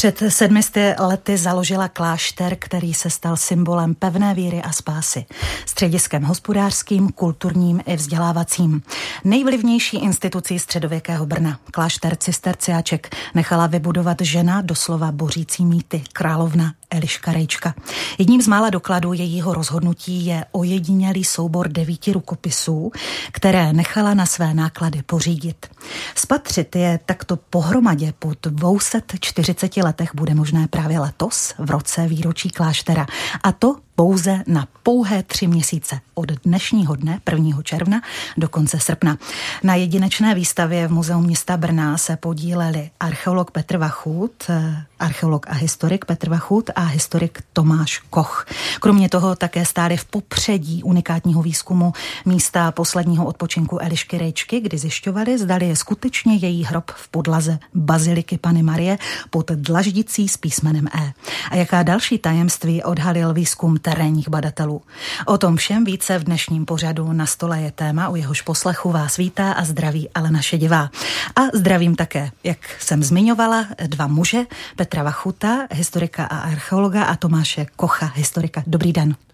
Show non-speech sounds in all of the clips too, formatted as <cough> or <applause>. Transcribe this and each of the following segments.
Před sedmisty lety založila klášter, který se stal symbolem pevné víry a spásy. Střediskem hospodářským, kulturním i vzdělávacím. Nejvlivnější institucí středověkého Brna, klášter Cisterciáček, nechala vybudovat žena doslova bořící mýty, královna Eliška Rejčka. Jedním z mála dokladů jejího rozhodnutí je ojedinělý soubor devíti rukopisů, které nechala na své náklady pořídit. Spatřit je takto pohromadě po 240 letech bude možné právě letos, v roce výročí kláštera. A to pouze na pouhé tři měsíce od dnešního dne, 1. června do konce srpna. Na jedinečné výstavě v Muzeu města Brna se podíleli archeolog Petr Vachut, eh, archeolog a historik Petr Vachut a historik Tomáš Koch. Kromě toho také stály v popředí unikátního výzkumu místa posledního odpočinku Elišky Rejčky, kdy zjišťovali, zdali je skutečně její hrob v podlaze Baziliky Pany Marie pod dlaždicí s písmenem E. A jaká další tajemství odhalil výzkum terénních badatelů. O tom všem více v dnešním pořadu na stole je téma, u jehož poslechu vás vítá a zdraví Alena Šedivá. A zdravím také, jak jsem zmiňovala, dva muže, Petra Vachuta, historika a archeologa a Tomáše Kocha, historika. Dobrý den.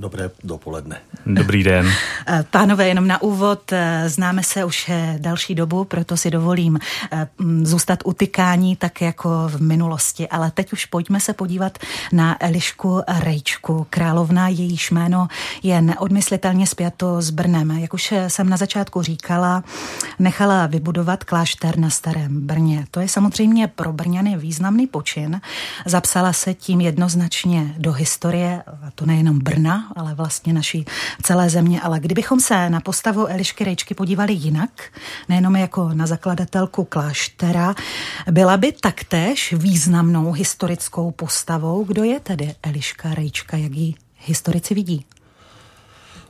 Dobré dopoledne. Dobrý den. <laughs> Eh, pánové, jenom na úvod, eh, známe se už eh, další dobu, proto si dovolím zůstat utykání tak jako v minulosti, ale teď už pojďme se podívat na Elišku Rejčku, královna, jejíž jméno je neodmyslitelně spjato s Brnem. Jak už jsem na začátku říkala, nechala vybudovat klášter na Starém Brně. To je samozřejmě pro Brňany významný počin. Zapsala se tím jednoznačně do historie, a to nejenom Brna, ale vlastně naší celé země. Ale kdybychom se na postavu Elišky Rejčky podívali jinak, nejenom jako na zakladatelku kláštera, byla by taktéž významnou historickou postavou. Kdo je tedy Eliška Rejčka, jak ji historici vidí?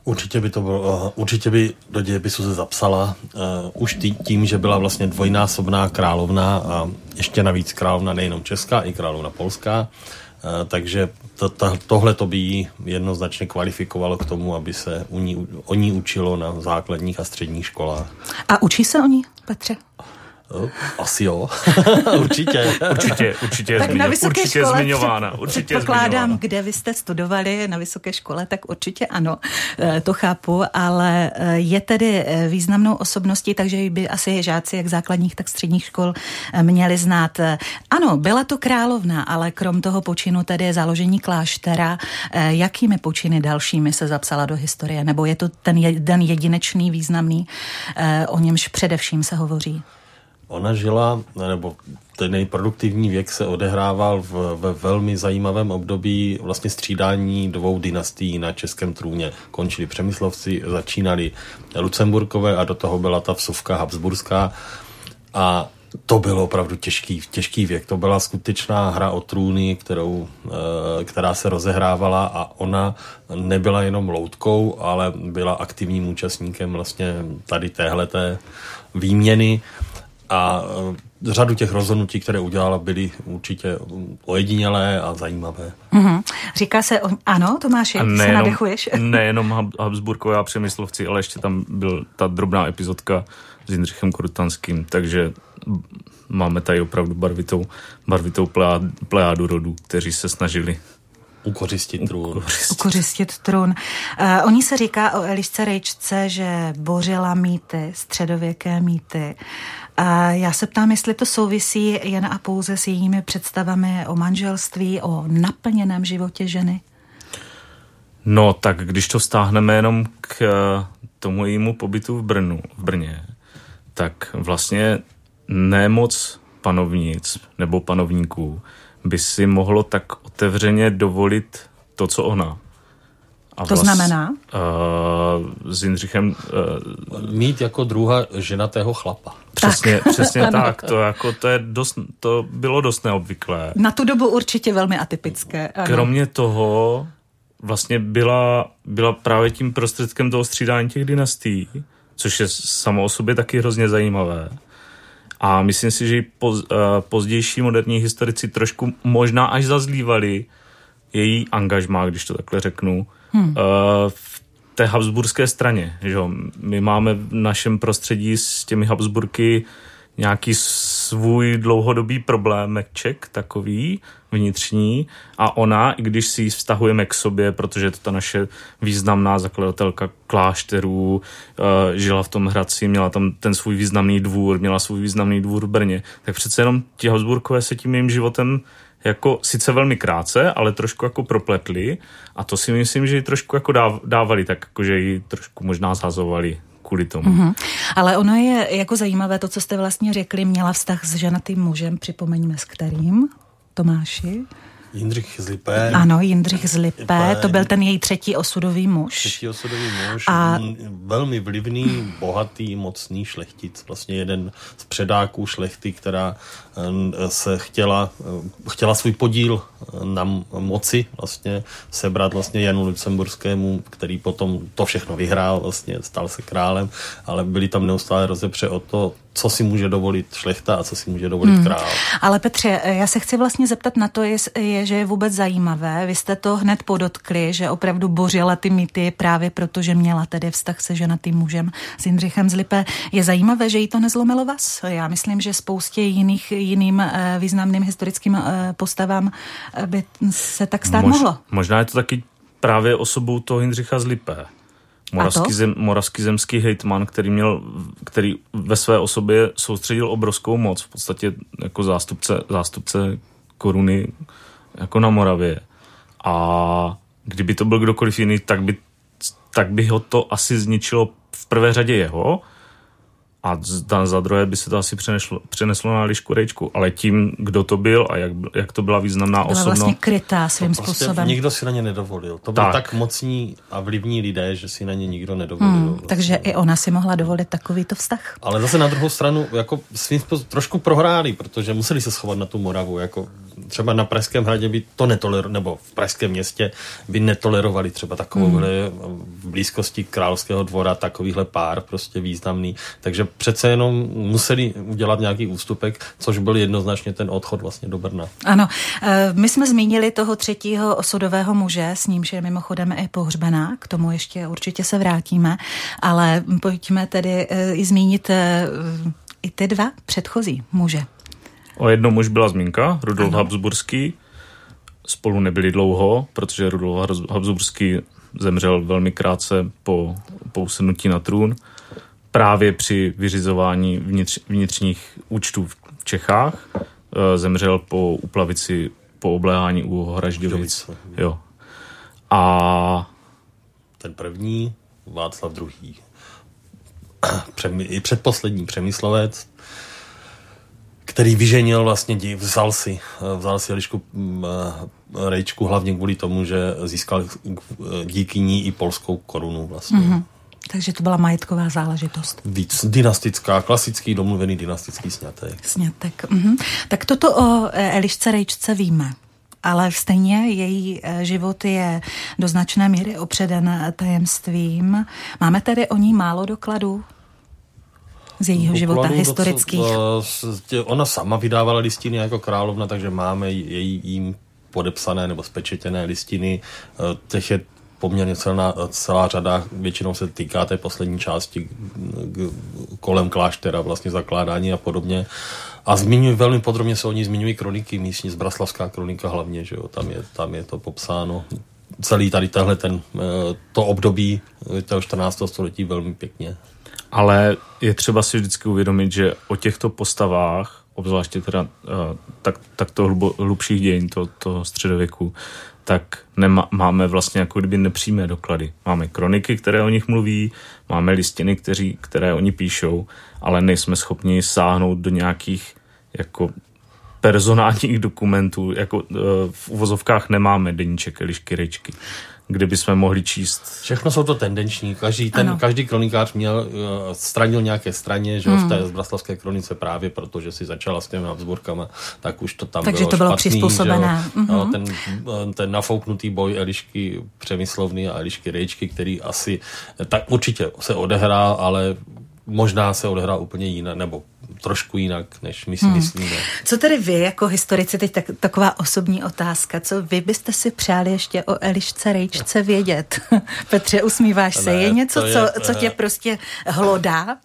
Určitě by to bylo, uh, určitě by do dějepisu se zapsala uh, už tím, že byla vlastně dvojnásobná královna a ještě navíc královna nejenom česká, i královna polská. Uh, takže to, to, tohle to by ji jednoznačně kvalifikovalo k tomu, aby se u ní, o ní učilo na základních a středních školách. A učí se o ní, Petře? Asi jo, <laughs> určitě. určitě, určitě je, tak zmiňo, na vysoké určitě škole zmiňována. Určitě pokládám, kde vy jste studovali na vysoké škole, tak určitě ano, eh, to chápu, ale eh, je tedy eh, významnou osobností, takže by asi žáci jak základních, tak středních škol měli znát. Ano, byla to královna, ale krom toho počinu tedy založení kláštera, jakými počiny dalšími se zapsala do historie? Nebo je to ten jeden jedinečný, významný, o němž především se hovoří? Ona žila, nebo ten nejproduktivní věk se odehrával v, ve velmi zajímavém období vlastně střídání dvou dynastií na českém trůně. Končili Přemyslovci, začínali Lucemburkové a do toho byla ta vsuvka Habsburská a to bylo opravdu těžký, těžký věk. To byla skutečná hra o trůny, kterou, eh, která se rozehrávala a ona nebyla jenom loutkou, ale byla aktivním účastníkem vlastně tady téhleté výměny a e, řadu těch rozhodnutí, které udělala, byly určitě ojedinělé a zajímavé. Mm-hmm. Říká se, ano, Tomáši, a nejenom, se nadechuješ? <laughs> nejenom Habsburkové a Přemyslovci, ale ještě tam byl ta drobná epizodka s Jindřichem Korutanským, takže máme tady opravdu barvitou, barvitou plejádu rodů, kteří se snažili Ukořistit trůn. Ukořistit, Ukořistit trůn. Uh, oni se říká o Elišce Rejčce, že bořila mýty, středověké mýty. Uh, já se ptám, jestli to souvisí jen a pouze s jejími představami o manželství, o naplněném životě ženy? No, tak když to stáhneme jenom k uh, tomu jejímu pobytu v Brnu, v Brně, tak vlastně nemoc panovnic nebo panovníků by si mohlo tak otevřeně dovolit to, co ona. A to vlast, znamená? Uh, s Jindřichem... Uh, Mít jako druha ženatého chlapa. Přesně tak, přesně <laughs> tak. To, jako, to, je dost, to bylo dost neobvyklé. Na tu dobu určitě velmi atypické. Ano. Kromě toho vlastně byla, byla právě tím prostředkem toho střídání těch dynastií, což je samo o sobě taky hrozně zajímavé. A myslím si, že i poz, uh, pozdější moderní historici trošku možná až zazlívali její angažmá, když to takhle řeknu, hmm. uh, v té habsburské straně. Že? My máme v našem prostředí s těmi Habsburky nějaký svůj dlouhodobý problémeček takový vnitřní a ona, i když si ji vztahujeme k sobě, protože je to ta naše významná zakladatelka klášterů, eh, žila v tom Hradci, měla tam ten svůj významný dvůr, měla svůj významný dvůr v Brně, tak přece jenom ti Habsburkové se tím jejím životem jako sice velmi krátce, ale trošku jako propletli a to si myslím, že ji trošku jako dávali, tak jako, že ji trošku možná zhazovali kvůli tomu. Mm-hmm. Ale ono je jako zajímavé to, co jste vlastně řekli, měla vztah s ženatým mužem, připomeňme s kterým, Tomáši? Jindřich z Lipé. Ano, Jindřich z Lipé, to byl ten její třetí osudový muž. Třetí osudový muž, a... velmi vlivný, bohatý, mocný šlechtic, vlastně jeden z předáků šlechty, která se chtěla, chtěla svůj podíl na moci vlastně sebrat vlastně Janu Lucemburskému, který potom to všechno vyhrál, vlastně stal se králem, ale byli tam neustále rozepře o to, co si může dovolit šlechta a co si může dovolit hmm. král. Ale Petře, já se chci vlastně zeptat na to, je, je, že je vůbec zajímavé. Vy jste to hned podotkli, že opravdu bořila ty mýty právě proto, že měla tedy vztah se ženatým mužem s Jindřichem z Lipe. Je zajímavé, že jí to nezlomilo vás? Já myslím, že spoustě jiných, jiným eh, významným historickým eh, postavám eh, by se tak stát Mož, mohlo. Možná je to taky právě osobou toho Jindřicha z Lipe Moravský, zem, moravský zemský hejtman, který, měl, který ve své osobě soustředil obrovskou moc, v podstatě jako zástupce, zástupce koruny jako na Moravě. A kdyby to byl kdokoliv jiný, tak by, tak by ho to asi zničilo v prvé řadě jeho, a za, za druhé by se to asi přeneslo, přeneslo na Lišku Rejčku. Ale tím, kdo to byl a jak, jak to byla významná byla osobnost. vlastně krytá svým prostě způsobem. Nikdo si na ně nedovolil. To byli tak. tak mocní a vlivní lidé, že si na ně nikdo nedovolil. Hmm, vlastně. Takže i ona si mohla dovolit takovýto vztah. Ale zase na druhou stranu jako svým způsobem trošku prohráli, protože museli se schovat na tu Moravu. Jako třeba na Pražském hradě by to netolerovali, nebo v Pražském městě by netolerovali třeba takovouhle hmm. v blízkosti královského dvora takovýhle pár prostě významný. Takže přece jenom museli udělat nějaký ústupek, což byl jednoznačně ten odchod vlastně do Brna. Ano, eh, my jsme zmínili toho třetího osudového muže, s nímž je mimochodem i pohřbená, k tomu ještě určitě se vrátíme, ale pojďme tedy eh, i zmínit eh, i ty dva předchozí muže. O jednom už byla zmínka, Rudolf ano. Habsburský. Spolu nebyli dlouho, protože Rudolf Habsburský zemřel velmi krátce po, po usednutí na trůn právě při vyřizování vnitř, vnitřních účtů v Čechách. Eh, zemřel po uplavici po obléhání u Hražďovic. Jo. A ten první, Václav II. <clears throat> I předposlední Přemyslovec, který vyženil vlastně, vzal si, vzal si Elišku mm, eh, Rejčku hlavně kvůli tomu, že získal díky ní i polskou korunu vlastně. Mm-hmm. Takže to byla majetková záležitost. Víc dynastická, klasický domluvený dynastický snětek. Snětek. Mhm. Tak toto o eh, Elišce Rejčce víme. Ale stejně její eh, život je do značné míry opředen tajemstvím. Máme tedy o ní málo dokladů? z jejího života historických. Eh, ona sama vydávala listiny jako královna, takže máme její jím podepsané nebo spečetěné listiny. Těch je poměrně celá, celá řada, většinou se týká té poslední části kolem kláštera, vlastně zakládání a podobně. A zmiňuji, velmi podrobně se o ní zmiňují kroniky místní, Zbraslavská kronika hlavně, že jo, tam je, tam je to popsáno. Celý tady tahle ten, eh, to období eh, toho 14. století velmi pěkně. Ale je třeba si vždycky uvědomit, že o těchto postavách, obzvláště teda eh, tak, tak to hlubo, hlubších dějin, to, středověku, tak nema, máme vlastně jako kdyby nepřímé doklady. Máme kroniky, které o nich mluví, máme listiny, kteří, které oni píšou, ale nejsme schopni sáhnout do nějakých jako personálních dokumentů, jako eh, v uvozovkách nemáme deníček Elišky Ryčky kde bychom mohli číst. Všechno jsou to tendenční. Každý, ten, každý kronikář měl, uh, stranil nějaké straně, že hmm. v té zbraslavské kronice právě protože si začala s těmi Habsburkama, tak už to tam Takže bylo to bylo špatný, přizpůsobené. Že, mm-hmm. no, ten, eh, ten nafouknutý boj Elišky Přemyslovny a Elišky Rejčky, který asi tak určitě se odehrál, ale možná se odehrál úplně jinak, nebo trošku jinak, než my si hmm. myslíme. Co tedy vy jako historici, teď tak, taková osobní otázka, co vy byste si přáli ještě o Elišce Rejčce vědět? <laughs> Petře, usmíváš se, ne, je něco, je, co, co tě prostě hlodá?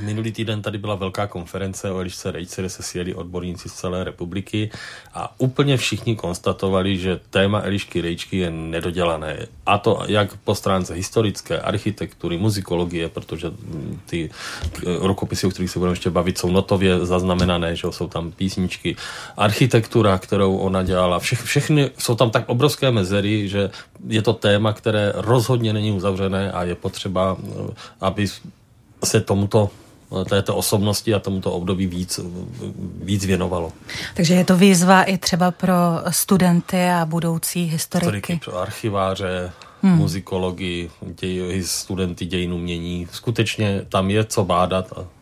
Minulý týden tady byla velká konference o Elišce Rejčce, kde se sjeli odborníci z celé republiky a úplně všichni konstatovali, že téma Elišky Rejčky je nedodělané. A to jak po stránce historické, architektury, muzikologie, protože ty rokopisy, o kterých se budeme ještě bavit, jsou notově zaznamenané, že jsou tam písničky, architektura, kterou ona dělala, vše, všechny jsou tam tak obrovské mezery, že je to téma, které rozhodně není uzavřené a je potřeba, aby se tomuto této osobnosti a tomuto období víc, víc věnovalo. Takže je to výzva i třeba pro studenty a budoucí historiky. Historiky, pro archiváře, hmm. muzikologi, děj, studenty dějin umění. Skutečně tam je co bádat a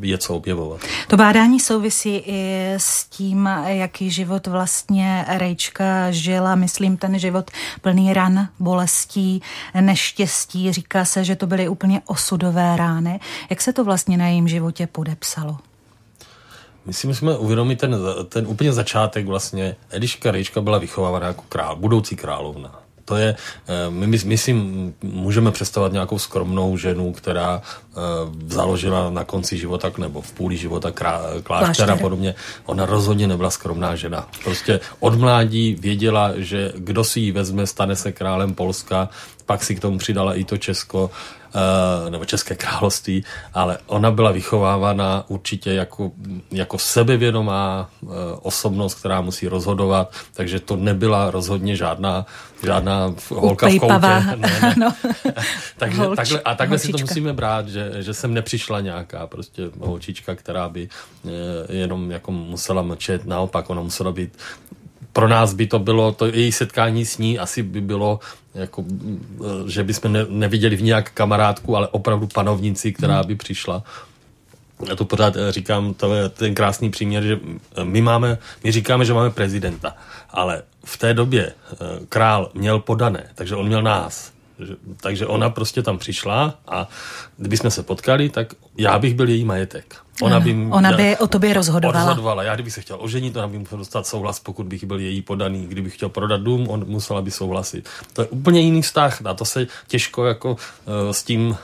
je co objevovat. To bádání souvisí i s tím, jaký život vlastně Rejčka žila. Myslím, ten život plný ran, bolestí, neštěstí. Říká se, že to byly úplně osudové rány. Jak se to vlastně na jejím životě podepsalo? My si musíme uvědomit ten, ten úplně začátek vlastně. Ediška Rejčka byla vychovávána jako král, budoucí královna. To je, eh, my, my si můžeme představovat nějakou skromnou ženu, která uh, založila na konci života nebo v půli života krá, klášter a podobně. Ona rozhodně nebyla skromná žena. Prostě od mládí věděla, že kdo si ji vezme, stane se králem Polska, pak si k tomu přidala i to Česko Eh, nebo České království, ale ona byla vychovávána určitě jako, jako sebevědomá eh, osobnost, která musí rozhodovat, takže to nebyla rozhodně žádná, žádná holka v koutě. Ne, ne. <laughs> No. <laughs> takže, Holč, takhle, a takhle holčička. si to musíme brát, že, že jsem nepřišla nějaká prostě holčička, která by eh, jenom jako musela mlčet, naopak ona musela být pro nás by to bylo, to její setkání s ní asi by bylo jako, že bychom ne, neviděli v nějak kamarádku, ale opravdu panovnici, která by přišla. Já to pořád eh, říkám, to je ten krásný příměr, že my máme, my říkáme, že máme prezidenta, ale v té době eh, král měl podané, takže on měl nás. Takže ona prostě tam přišla a kdybychom se potkali, tak já bych byl její majetek. Ona by, ona by o tobě rozhodovala. rozhodovala. Já kdybych se chtěl oženit, ona by musela dostat souhlas, pokud bych byl její podaný. Kdybych chtěl prodat dům, on musela by souhlasit. To je úplně jiný vztah a to se těžko jako uh, s tím uh,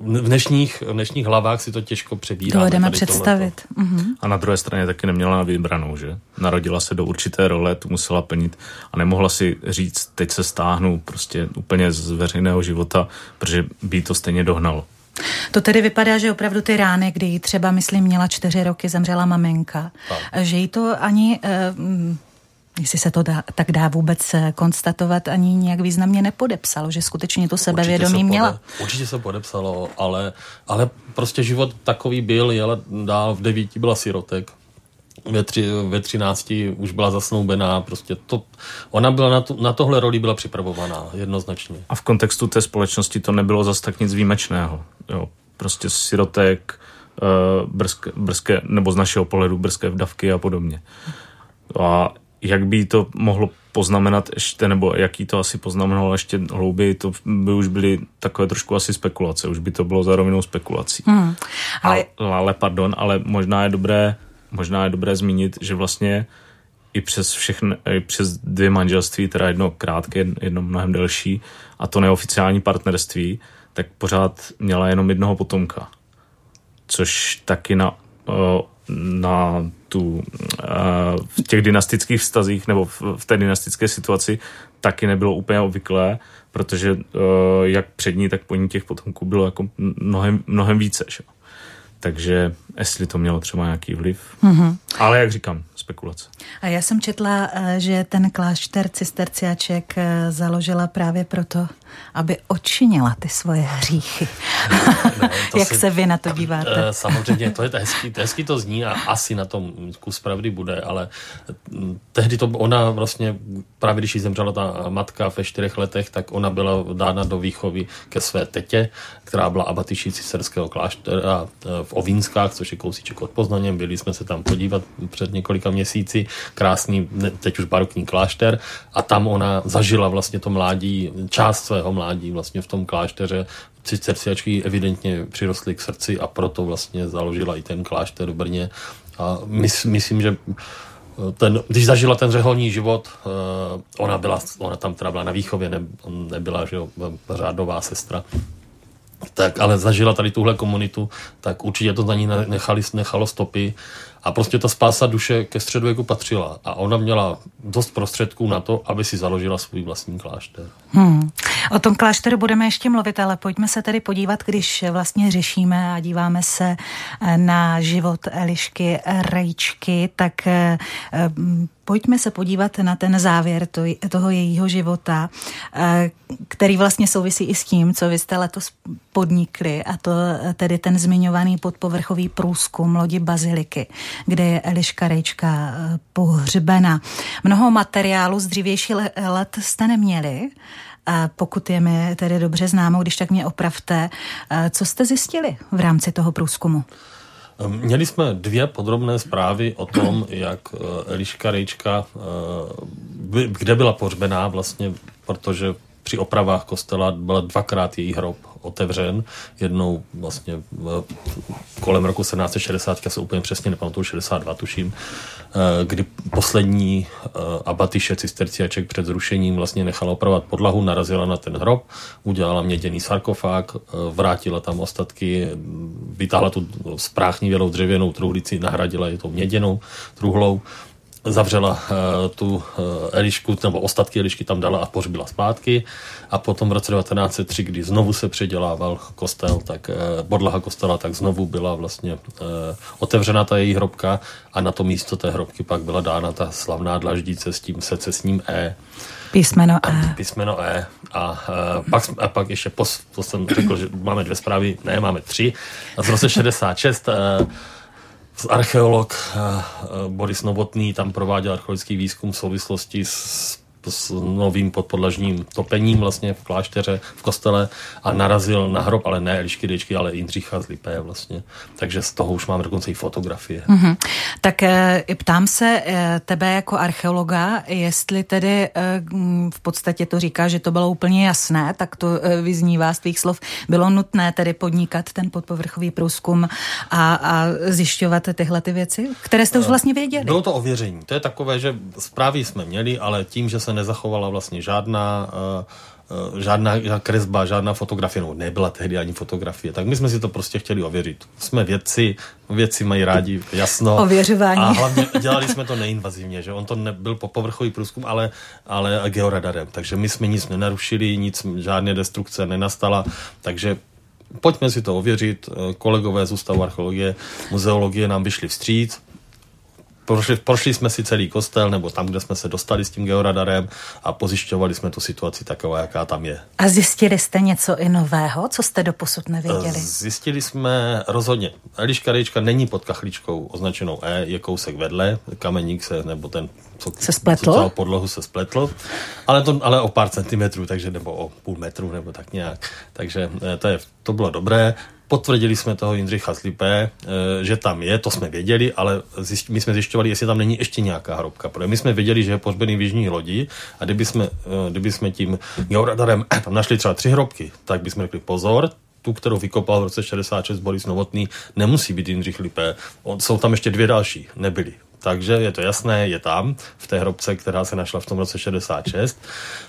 v dnešních, v dnešních hlavách si to těžko přebírá. Dovedeme představit. Uh-huh. A na druhé straně taky neměla na vybranou, že? Narodila se do určité role, tu musela plnit a nemohla si říct, teď se stáhnu prostě úplně z veřejného života, protože by to stejně dohnalo. To tedy vypadá, že opravdu ty rány, kdy třeba, myslím, měla čtyři roky, zemřela maminka, tak. že jí to ani... Eh, jestli se to dá, tak dá vůbec eh, konstatovat, ani nějak významně nepodepsalo, že skutečně to sebevědomí určitě měla. Pode, určitě se podepsalo, ale, ale prostě život takový byl, jela dál v devíti byla sirotek, ve, tři, ve třinácti už byla zasnoubená, prostě to, ona byla na, to, na tohle roli byla připravovaná, jednoznačně. A v kontextu té společnosti to nebylo zas tak nic výjimečného, jo. Prostě sirotek, uh, brzké, brzké, nebo z našeho pohledu brzké vdavky a podobně. A jak by to mohlo poznamenat ještě, nebo jaký to asi poznamenalo ještě hlouběji, to by už byly takové trošku asi spekulace, už by to bylo za rovinou spekulací. Hmm, ale... ale... ale pardon, ale možná je dobré možná je dobré zmínit, že vlastně i přes všechny, i přes dvě manželství, teda jedno krátké, jedno mnohem delší, a to neoficiální partnerství, tak pořád měla jenom jednoho potomka. Což taky na, na tu, v těch dynastických vztazích nebo v té dynastické situaci taky nebylo úplně obvyklé, protože jak před ní, tak po ní těch potomků bylo jako mnohem, mnohem více. Že? Takže jestli to mělo třeba nějaký vliv. Mm-hmm. Ale jak říkám, spekulace. A já jsem četla, eh, že ten klášter cisterciaček eh, založila právě proto, aby odčinila ty svoje hříchy. <laughs> Ne, Jak si, se vy na to díváte? Eh, samozřejmě, to je hezký, to hezký to zní a asi na tom kus pravdy bude, ale mm, tehdy to ona vlastně, právě když jí zemřela ta matka ve čtyřech letech, tak ona byla dána do výchovy ke své tetě, která byla abatyší cisterského kláštera v Ovínskách, což je kousíček od Poznaně. Byli jsme se tam podívat před několika měsíci. Krásný, teď už barokní klášter. A tam ona zažila vlastně to mládí, část své celého mládí vlastně v tom klášteře. Cisterciačky evidentně přirostly k srdci a proto vlastně založila i ten klášter v Brně. A mys, myslím, že ten, když zažila ten řeholní život, ona, byla, ona tam teda byla na výchově, ne, nebyla že jo, řádová sestra, tak ale zažila tady tuhle komunitu, tak určitě to za ní nechali, nechalo stopy a prostě ta spása duše ke středověku patřila a ona měla dost prostředků na to, aby si založila svůj vlastní klášter. Hmm. O tom klášteru budeme ještě mluvit, ale pojďme se tedy podívat, když vlastně řešíme a díváme se eh, na život Elišky Rejčky, tak eh, pojďme se podívat na ten závěr to, toho jejího života, eh, který vlastně souvisí i s tím, co vy jste letos podnikli, a to tedy ten zmiňovaný podpovrchový průzkum lodi Baziliky, kde je Eliška Rejčka pohřbena. Mnoho materiálu z dřívější let jste neměli, pokud je mi tedy dobře známo, když tak mě opravte, co jste zjistili v rámci toho průzkumu? Měli jsme dvě podrobné zprávy o tom, jak eh, Eliška Rejčka, eh, kde byla pohřbená vlastně, protože při opravách kostela byla dvakrát její hrob otevřen. Jednou vlastně kolem roku 1760, já se úplně přesně nepamatuju, 62 tuším, eh, kdy poslední eh, abatyše cisterciaček před zrušením vlastně nechala opravovat podlahu, narazila na ten hrob, udělala měděný sarkofág, eh, vrátila tam ostatky, vytáhla tu spráchnivělou dřevěnou truhlici, nahradila je tou měděnou truhlou zavřela uh, tu uh, Elišku, nebo ostatky Elišky tam dala a pohřbila zpátky. A potom v roce 1903, kdy znovu se předělával kostel, tak uh, podlaha kostela, tak znovu byla vlastně otevřena ta její hrobka a na to místo té hrobky pak byla dána ta slavná dlaždice s tím secesním E. Písmeno E. A, písmeno E. A, uh, pak, a pak ještě, pos, to jsem řekl, že máme dvě zprávy, ne, máme tři. A z roce 66 uh, archeolog eh, eh, Boris Novotný tam prováděl archeologický výzkum v souvislosti s s novým podpodlažním topením vlastně v klášteře, v kostele a narazil na hrob, ale ne Elišky Dečky, ale Jindřicha z Lipé vlastně. Takže z toho už máme dokonce i fotografie. Mm-hmm. Tak e, ptám se e, tebe jako archeologa, jestli tedy e, v podstatě to říká, že to bylo úplně jasné, tak to e, vyznívá z tvých slov. Bylo nutné tedy podnikat ten podpovrchový průzkum a, a zjišťovat tyhle ty věci, které jste už vlastně věděli? Bylo to ověření. To je takové, že zprávy jsme měli, ale tím, že se se nezachovala vlastně žádná uh, žádná kresba, žádná fotografie, no nebyla tehdy ani fotografie, tak my jsme si to prostě chtěli ověřit. Jsme vědci, vědci mají rádi jasno. Ověřování. A hlavně dělali jsme to neinvazivně, že on to nebyl po povrchový průzkum, ale, ale georadarem, takže my jsme nic nenarušili, nic, žádné destrukce nenastala, takže pojďme si to ověřit. Kolegové z Ústavu archeologie, muzeologie nám vyšli vstříc, prošli, prošli jsme si celý kostel, nebo tam, kde jsme se dostali s tím georadarem a pozjišťovali jsme tu situaci taková, jaká tam je. A zjistili jste něco i nového, co jste doposud nevěděli? Zjistili jsme rozhodně. Eliška Rejčka není pod kachličkou označenou E, je kousek vedle, kameník se, nebo ten co, se spletl? Co podlahu se spletl, ale, to, ale o pár centimetrů, takže nebo o půl metru, nebo tak nějak. Takže eh, to, je, to bylo dobré. Potvrdili jsme toho Jindřicha Slipé, eh, že tam je, to jsme věděli, ale my jsme zjišťovali, jestli tam není ještě nějaká hrobka. Protože my jsme věděli, že je pohřbený v jižní lodi a kdyby jsme, eh, kdyby jsme tím georadarem <clears throat> tam našli třeba tři hrobky, tak bychom řekli pozor, tu, kterou vykopal v roce 66 Boris Novotný, nemusí být Jindřich Lipé. Jsou tam ještě dvě další, nebyly. Takže je to jasné, je tam, v té hrobce, která se našla v tom roce 66.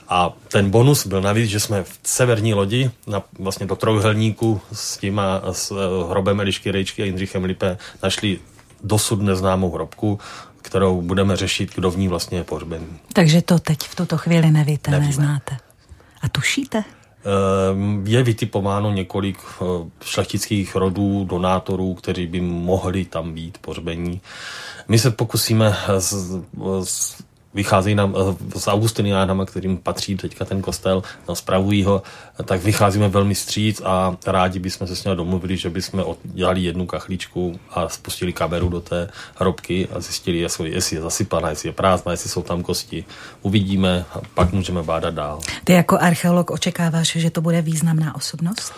A ten bonus byl navíc, že jsme v severní lodi, na, vlastně do trojuhelníku s tím a s uh, hrobem Elišky Rejčky a Jindřichem Lipe našli dosud neznámou hrobku, kterou budeme řešit, kdo v ní vlastně je pohřbený. Takže to teď v tuto chvíli nevíte, Nevíme. neznáte. A tušíte? Ehm, je vytipováno několik eh, šlechtických rodů, donátorů, kteří by mohli tam být pohřbení. My se pokusíme vycházejí nám s eh, Augustiniánama, kterým patří teďka ten kostel, no, spravují ho, tak vycházíme velmi stříc a rádi bychom se s ním domluvili, že bychom dělali jednu kachličku a spustili kameru do té hrobky a zjistili, jestli, je zasypaná, jestli je prázdná, jestli jsou tam kosti. Uvidíme a pak můžeme bádat dál. Ty jako archeolog očekáváš, že to bude významná osobnost?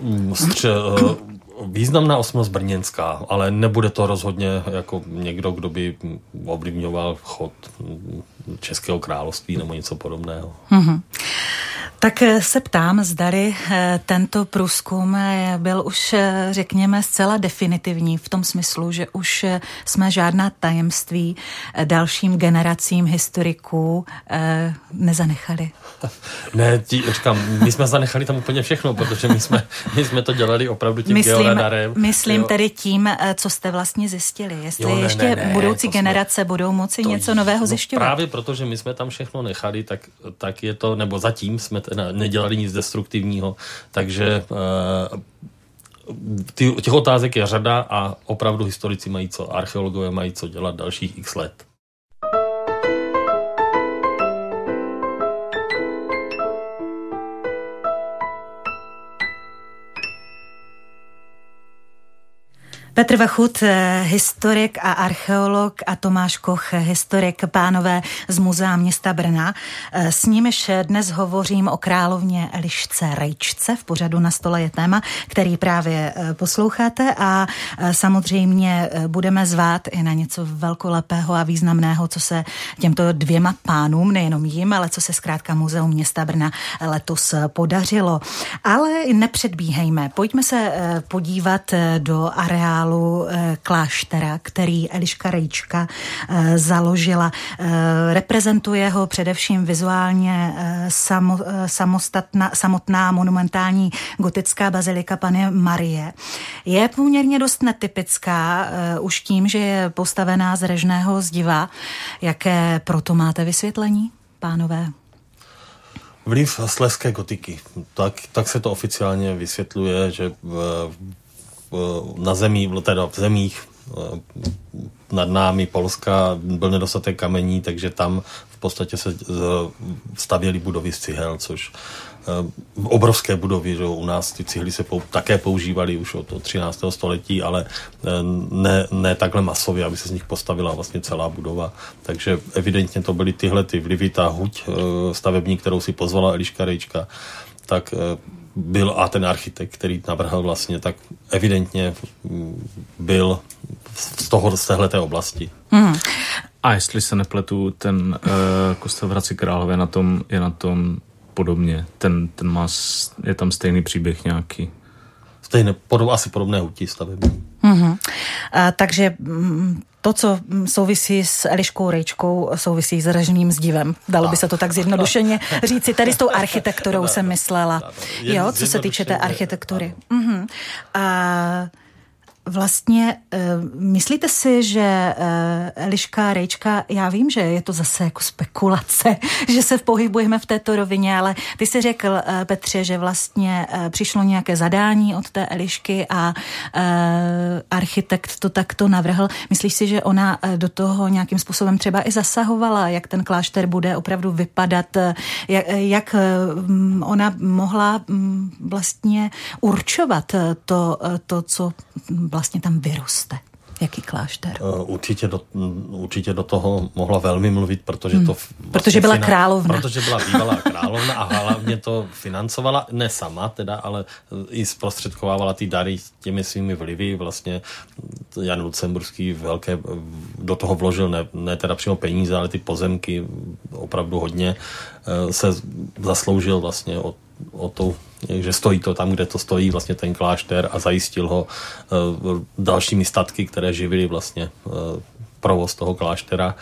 Mm, stře, eh, významná osobnost brněnská, ale nebude to rozhodně jako někdo, kdo by ovlivňoval chod Českého království nebo něco podobného. Mm-hmm. Tak eh, se ptám, zdali eh, tento průzkum eh, byl už, řekněme, zcela definitivní v tom smyslu, že už jsme žádná tajemství dalším generacím historiků nezanechali. <laughs> Ne, tí, říkám, my jsme zanechali tam úplně všechno, protože my jsme, my jsme to dělali opravdu tím myslím, georadarem. Myslím jo. tedy tím, co jste vlastně zjistili. Jestli jo, ne, ještě ne, ne, budoucí generace jsme, budou moci něco nového no zjišťovat. Právě protože my jsme tam všechno nechali, tak, tak je to, nebo zatím jsme teda nedělali nic destruktivního, takže uh, těch otázek je řada a opravdu historici mají co, archeologové mají co dělat dalších x let. Petr Vachut, eh, historik a archeolog a Tomáš Koch, historik pánové z Muzea města Brna. Eh, s nimiž dnes hovořím o královně Elišce Rejčce. V pořadu na stole je téma, který právě eh, posloucháte a samozřejmě budeme zvát i na něco velkolepého a významného, co se těmto dvěma pánům, nejenom jim, ale co se zkrátka Muzeum města Brna letos podařilo. Ale nepředbíhejme, pojďme se podívat do areálu areálu eh, kláštera, který Eliška Rejčka eh, založila. Eh, reprezentuje ho především vizuálně samostatná, samotná monumentální gotická bazilika Pany Marie. Je poměrně dost netypická už tím, že je postavená z režného zdiva. Jaké proto máte vysvětlení, pánové? Vliv sleské gotiky. Tak, tak se to oficiálně vysvětluje, že v, na zemí, teda v zemích eh, nad námi Polska byl nedostatek kamení, takže tam v podstatě se eh, stavěly budovy z cihel, což eh, obrovské budovy, že u nás ty cihly se pou, také používaly už od 13. století, ale ne, ne takhle masově, aby se z nich postavila vlastně celá budova. Takže evidentně to byly tyhle ty vlivy, ta huť stavební, kterou si pozvala Eliška Rejčka, tak byl a ten architekt, který navrhl vlastně, tak evidentně byl z toho, z téhleté oblasti. Hmm. A jestli se nepletu, ten uh, kostel v Hradci Králové na tom, je na tom podobně. Ten, ten má, je tam stejný příběh nějaký. Stejné, podob, asi podobné hutí stavební. Mm-hmm. A, takže mm, to, co souvisí s Eliškou Rejčkou, souvisí s ražným zdivem. Dalo by se to tak zjednodušeně říci. Tady s tou <laughs> architekturou jsem myslela. Jo, co se týče té architektury. Mm-hmm. A Vlastně uh, myslíte si, že uh, Eliška Rejčka, já vím, že je to zase jako spekulace, <laughs> že se pohybujeme v této rovině, ale ty jsi řekl, uh, Petře, že vlastně přišlo nějaké zadání od té Elišky a architekt to takto navrhl. Myslíš si, že ona do toho nějakým způsobem třeba i zasahovala, jak ten klášter bude opravdu vypadat, jak, uh, ona mohla um, vlastně určovat to, to co vlastně tam vyroste? Jaký klášter? Eh, určitě do, určitě do toho mohla velmi mluvit, protože to... Hmm. Vlastně protože byla královna. Protože byla bývalá královna a hlavně to financovala, ne sama teda, ale i zprostředkovávala ty dary těmi svými vlivy. Vlastně Jan Lucemburský velké do toho vložil ne, ne teda přímo peníze, ale ty pozemky opravdu hodně eh, se zasloužil vlastně o, o tu že stojí to tam, kde to stojí vlastně ten klášter a zajistil ho uh, dalšími statky, které živily vlastně uh, provoz toho kláštera.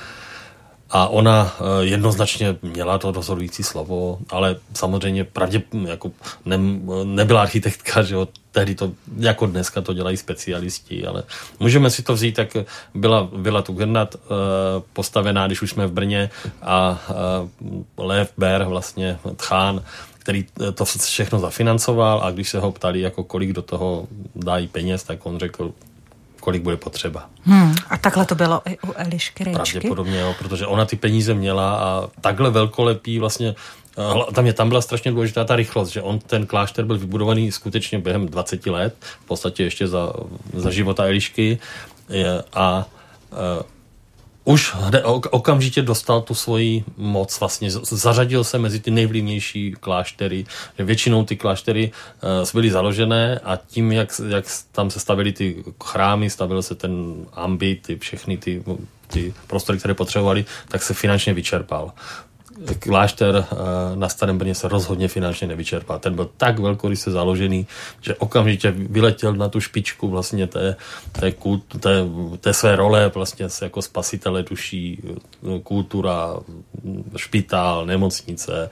A ona uh, jednoznačně měla to rozhodující slovo, ale samozřejmě pravdě jako ne, nebyla architektka, že jo, tehdy to, jako dneska to dělají specialisti, ale můžeme si to vzít, tak byla Vila Tugendat uh, postavená, když už jsme v Brně a Lev Ber, vlastně Tchán, který eh, to všechno zafinancoval a když se ho ptali, jako kolik do toho dají peněz, tak on řekl, kolik bude potřeba. Hmm, a takhle to bylo i u Elišky Rejčky? Pravděpodobně, jo, protože ona ty peníze měla a takhle velkolepý vlastně eh, tam, je, tam byla strašně důležitá ta rychlost, že on ten klášter byl vybudovaný skutečně během 20 let, v podstatě ještě za, za života Elišky a eh, už okamžitě dostal tu svoji moc, vlastně zařadil se mezi ty nejvlivnější kláštery. Většinou ty kláštery uh, byly založené a tím, jak, jak tam se stavily ty chrámy, stavil se ten ambit, ty všechny ty, ty prostory, které potřebovali, tak se finančně vyčerpal. Klášter eh, na Starém Brně se rozhodně finančně nevyčerpá. Ten byl tak velkoryse založený, že okamžitě vyletěl na tu špičku vlastně té, té, kult, té, té své role vlastně jako spasitele duší, eh, kultura, špitál, nemocnice,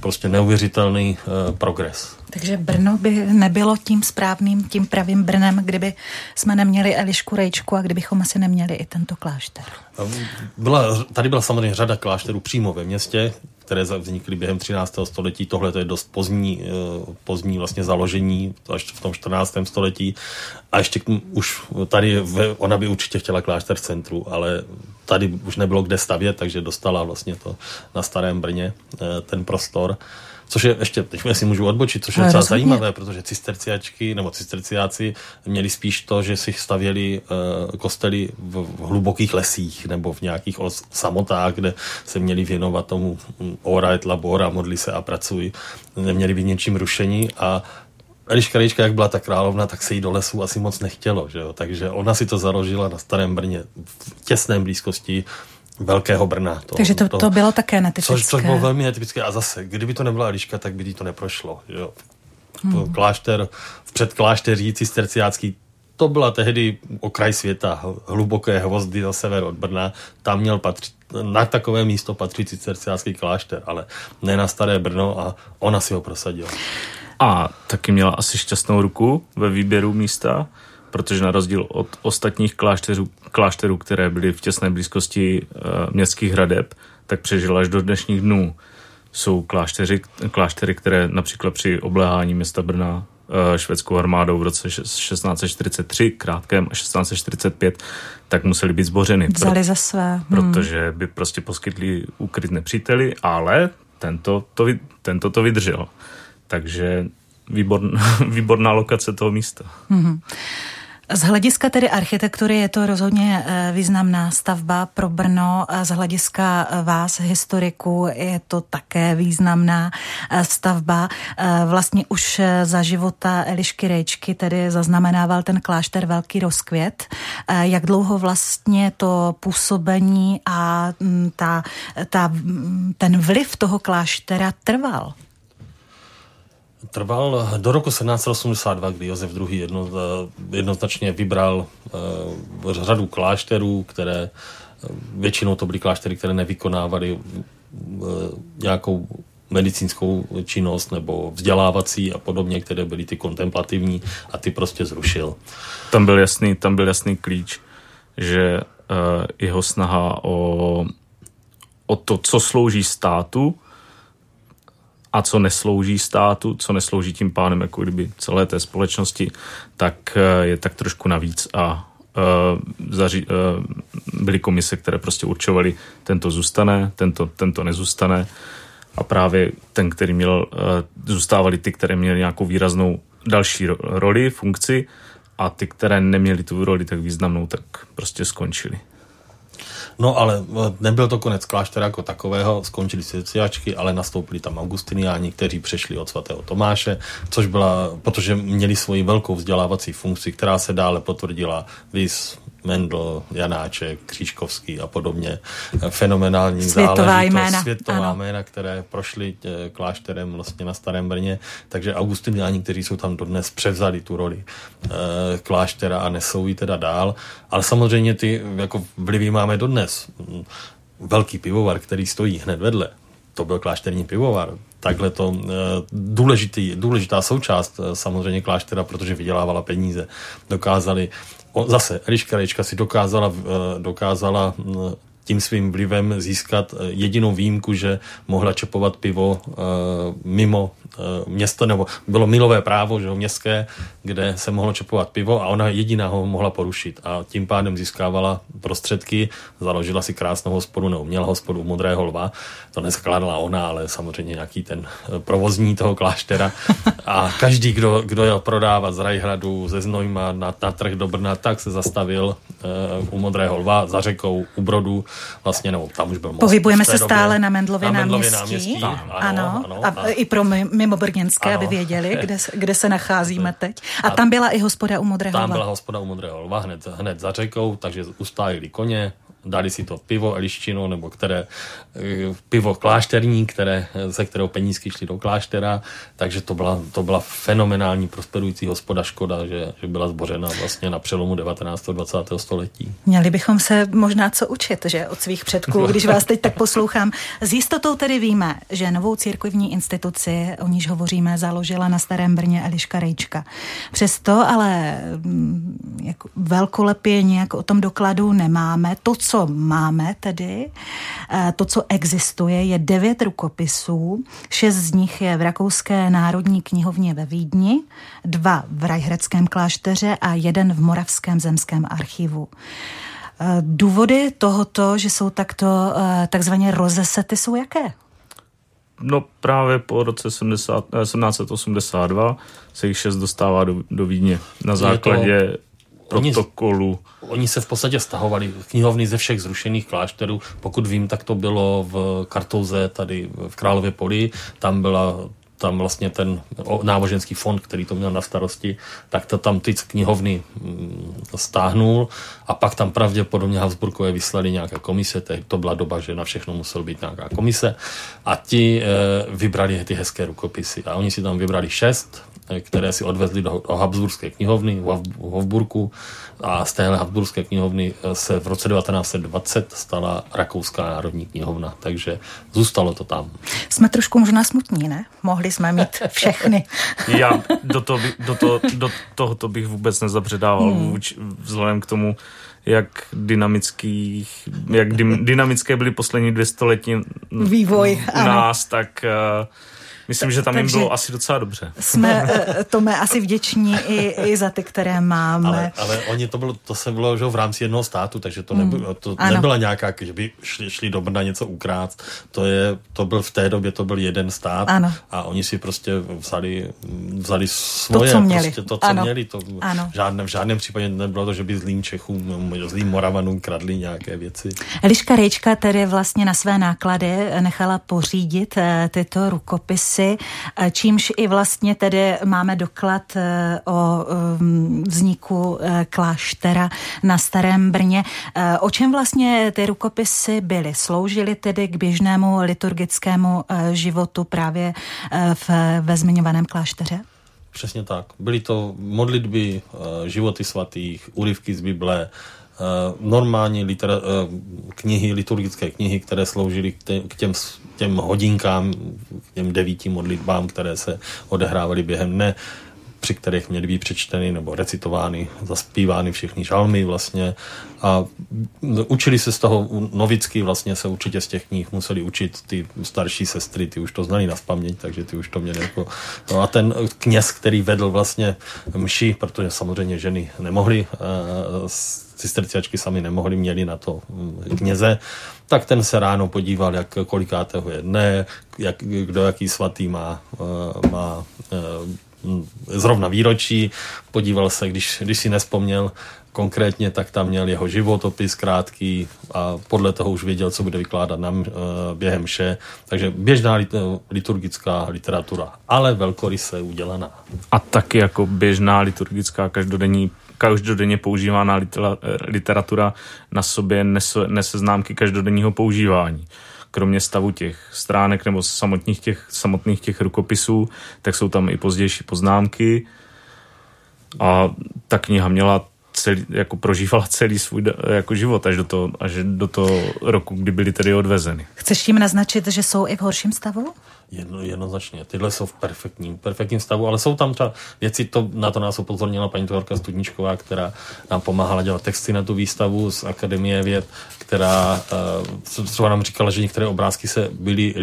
prostě neuvěřitelný uh, progres. Takže Brno by nebylo tím správným, tím pravým Brnem, kdyby jsme neměli Elišku Rejčku a kdybychom asi neměli i tento klášter. Byla, tady byla samozřejmě řada klášterů přímo ve městě, které vznikly během 13. století. Tohle to je dost pozdní, eh, pozdní vlastně založení, až v tom 14. století. A ještě už tady, ona by určitě chtěla klášter v centru, ale tady už nebylo kde stavět, takže dostala vlastně to na Starém Brně, eh, ten prostor. Což je ještě, teď si můžu odbočit, což je docela zajímavé, protože cisterciačky nebo cisterciáci měli spíš to, že si stavěli uh, kostely v, v hlubokých lesích nebo v nějakých os, samotách, kde se měli věnovat tomu mm, ora et labora, modli se a pracují. Neměli by něčím rušení a Eliška Rejčka, jak byla ta královna, tak se jí do lesu asi moc nechtělo, že jo? takže ona si to založila na Starém Brně v těsném blízkosti Velkého Brna. To, Takže to, to, to bylo také netypické. Což, což bylo velmi netypické. A zase, kdyby to nebyla Eliška, tak by jí to neprošlo. Jo. Hmm. Klášter, v předklášteří cisterciácký, to byla tehdy okraj světa, hluboké hvozdy za sever od Brna. Tam měl patřit, na takové místo patří cisterciácký klášter, ale ne na Staré Brno a ona si ho prosadila. A taky měla asi šťastnou ruku ve výběru místa protože na rozdíl od ostatních klášterů, klášterů které byly v těsné blízkosti uh, městských hradeb, tak přežila až do dnešních dnů. Jsou kláštery, kláštery, které například při obléhání města Brna uh, švédskou armádou v roce 1643 krátkém a 1645, tak museli být zbořeny. Vzali za své. Hmm. Protože by prostě poskytli úkryt nepříteli, ale tento to, tento to vydržel. Takže výborná, <laughs> výborná lokace toho místa. Hmm. Z hlediska tedy architektury je to rozhodně eh, významná stavba pro Brno. Z hlediska eh, vás, historiků, je to také významná eh, stavba. Vlastně už za života Elišky Rejčky tedy zaznamenával ten klášter velký rozkvět. Jak dlouho vlastně to působení a mm, ta, ta, mm, ten vliv toho kláštera trval? Trval do roku 1782, kdy Josef II. Jedno, jednoznačně vybral uh, řadu klášterů, které většinou to byly kláštery, které nevykonávaly nějakou medicínskou činnost nebo vzdělávací a podobně, které byly ty kontemplativní a ty prostě zrušil. Tam byl jasný, tam byl jasný klíč, že jeho snaha o, o to, co slouží státu, a co neslouží státu, co neslouží tím pádem jako kdyby celé té společnosti, tak eh, je tak trošku navíc a uh, zaři, uh, byly komise, které prostě určovaly, tento zůstane, tento, tento nezůstane a právě ten, který měl, uh, zůstávali ty, které měly nějakou výraznou další roli, funkci a ty, které neměly tu roli tak významnou, tak prostě skončili. No ale eh, nebyl to konec kláštera jako takového, skončili sociáčky, ale nastoupili tam augustiniáni, kteří přešli od svatého Tomáše, což byla, protože měli svoji velkou vzdělávací funkci, která se dále potvrdila. Vys Mendl, Janáček, Křížkovský a podobně. Fenomenální světová jména. Světová ano. jména, které prošly eh, klášterem vlastně na Starém Brně. Takže augustiniáni, kteří jsou tam dodnes, převzali tu roli eh, kláštera a nesou ji teda dál. Ale samozřejmě ty jako vlivy máme dodnes. Velký pivovar, který stojí hned vedle, to byl klášterní pivovar. Takhle to eh, důležitý, důležitá součást samozřejmě kláštera, protože vydělávala peníze. Dokázali zase Eliška Rejčka si dokázala, eh, dokázala tím svým vlivem získat eh, jedinou výjimku, že mohla čepovat pivo uh, mimo uh, město, nebo bylo milové právo, že ho městské, kde se mohlo čepovat pivo a ona jediná ho mohla porušit. A tím pádem získávala prostředky, založila si krásnou hospodu, nebo měla hospodu u Modrého lva, to neskládala ona, ale samozřejmě nějaký ten provozní toho kláštera. A každý, kdo, kdo jel prodávat z Rajhradu, ze Znojma na, na trh do Brna, tak se zastavil u Modrého lva, za řekou, u Brodu, vlastně, nebo tam už byl most. Pohybujeme se stále na Mendlově, na náměstí. náměstí. Ano, ano, ano, a, a i pro mimo Brněnské, aby věděli, kde, kde se nacházíme teď. A, a tam byla i hospoda u Modrého Tam byla hospoda u Modrého lva hned, hned za řekou, takže ustájili koně, dali si to pivo Elištino, nebo které eh, pivo klášterní, které, ze kterého penízky šly do kláštera, takže to byla, to byla fenomenální prosperující hospoda škoda, že, že byla zbořena vlastně na přelomu 19. a 20. století. Měli bychom se možná co učit, že od svých předků, <laughs> když vás teď tak poslouchám. S jistotou tedy víme, že novou církevní instituci, o níž hovoříme, založila na Starém Brně Eliška Rejčka. Přesto ale mm, jako velkolepě nějak o tom dokladu nemáme. To, co máme tedy, eh, to, co existuje, je devět rukopisů. Šest z nich je v Rakouské národní knihovně ve Vídni, dva v Rajhradském klášteře a jeden v Moravském zemském archivu. Eh, důvody tohoto, že jsou takto eh, takzvaně rozesety, jsou jaké? No právě po roce 70, 1782 se jich šest dostává do, do Vídně na základě protokolu. Oni, oni se v podstatě stahovali knihovny ze všech zrušených klášterů. Pokud vím, tak to bylo v Kartouze tady v Králově poli. Tam byla tam vlastně ten náboženský fond, který to měl na starosti, tak to tam ty knihovny mm, stáhnul a pak tam pravděpodobně Habsburkové vyslali nějaké komise, to byla doba, že na všechno musel být nějaká komise a ti e, vybrali ty hezké rukopisy a oni si tam vybrali šest které si odvezli do, do Habsburské knihovny v Hofburku a z téhle Habsburské knihovny eh, se v roce 1920 stala Rakouská národní knihovna, takže zůstalo to tam. Jsme trošku možná smutní, ne? Mohli jsme mít všechny. <laughs> Já do, toho, do, toho, do tohoto bych vůbec nezabředával hmm. vzhledem k tomu, jak dynamických, jak dynamické byly poslední dvě století vývoj u nás, ano. tak uh, Myslím, že tam Takže jim bylo asi docela dobře. Jsme <laughs> eh, Tome asi vděční i, i za ty, které máme. Ale, ale oni to bylo, to se bylo že v rámci jednoho státu, takže to, nebylo, hmm. to ano. nebyla nějaká, že by šli, šli do Brna něco ukrát. To, je, to byl v té době, to byl jeden stát ano. a oni si prostě vzali, vzali svoje, to, co měli. Prostě to, co ano. měli. To ano. Žádné, v žádném případě nebylo to, že by zlým Čechům, zlým Moravanům kradli nějaké věci. Eliška Rejčka tedy vlastně na své náklady nechala pořídit eh, tyto rukopisy věci, eh, čímž i vlastně tedy máme doklad eh, o ehm, vzniku eh, kláštera na Starém Brně. O čem vlastně ty rukopisy byly? Sloužily tedy k běžnému liturgickému životu právě v, ve zmiňovaném klášteře? Přesně tak. Byly to modlitby, životy svatých, úryvky z Bible, normální knihy, liturgické knihy, které sloužily k těm těm hodinkám, těm devíti modlitbám, které se odehrávaly během dne, při kterých měly být přečteny nebo recitovány, zaspívány všechny žalmy vlastně. A učili se z toho novicky, vlastně se určitě z těch knih museli učit ty starší sestry, ty už to znali na spaměť, takže ty už to měli jako... No a ten kněz, který vedl vlastně mši, protože samozřejmě ženy nemohly, cisterciačky sami nemohly, měli na to hm, kněze, tak ten se ráno podíval, jak kolikátého je dne, jak, kdo jaký svatý má, eh, má eh, zrovna výročí, podíval se, když, když si nespomněl konkrétně, tak tam měl jeho životopis krátký a podle toho už věděl, co bude vykládat nám eh, během vše. Takže běžná liturgická literatura, ale velkoryse udělaná. A taky jako běžná liturgická každodenní každodenně používaná literatura na sobě nese, nese známky každodenního používání. Kromě stavu těch stránek nebo samotných těch, samotných těch rukopisů, tak jsou tam i pozdější poznámky. A ta kniha měla celý, jako prožívala celý svůj jako život až do, toho, až do toho roku, kdy byly tedy odvezeny. Chceš tím naznačit, že jsou i v horším stavu? Jedno, jednoznačně. Tyhle jsou v perfektním, perfektním stavu, ale jsou tam třeba věci, to, na to nás upozornila paní Tvorka Studničková, která nám pomáhala dělat texty na tu výstavu z Akademie věd, která uh, třeba nám říkala, že některé obrázky se byly,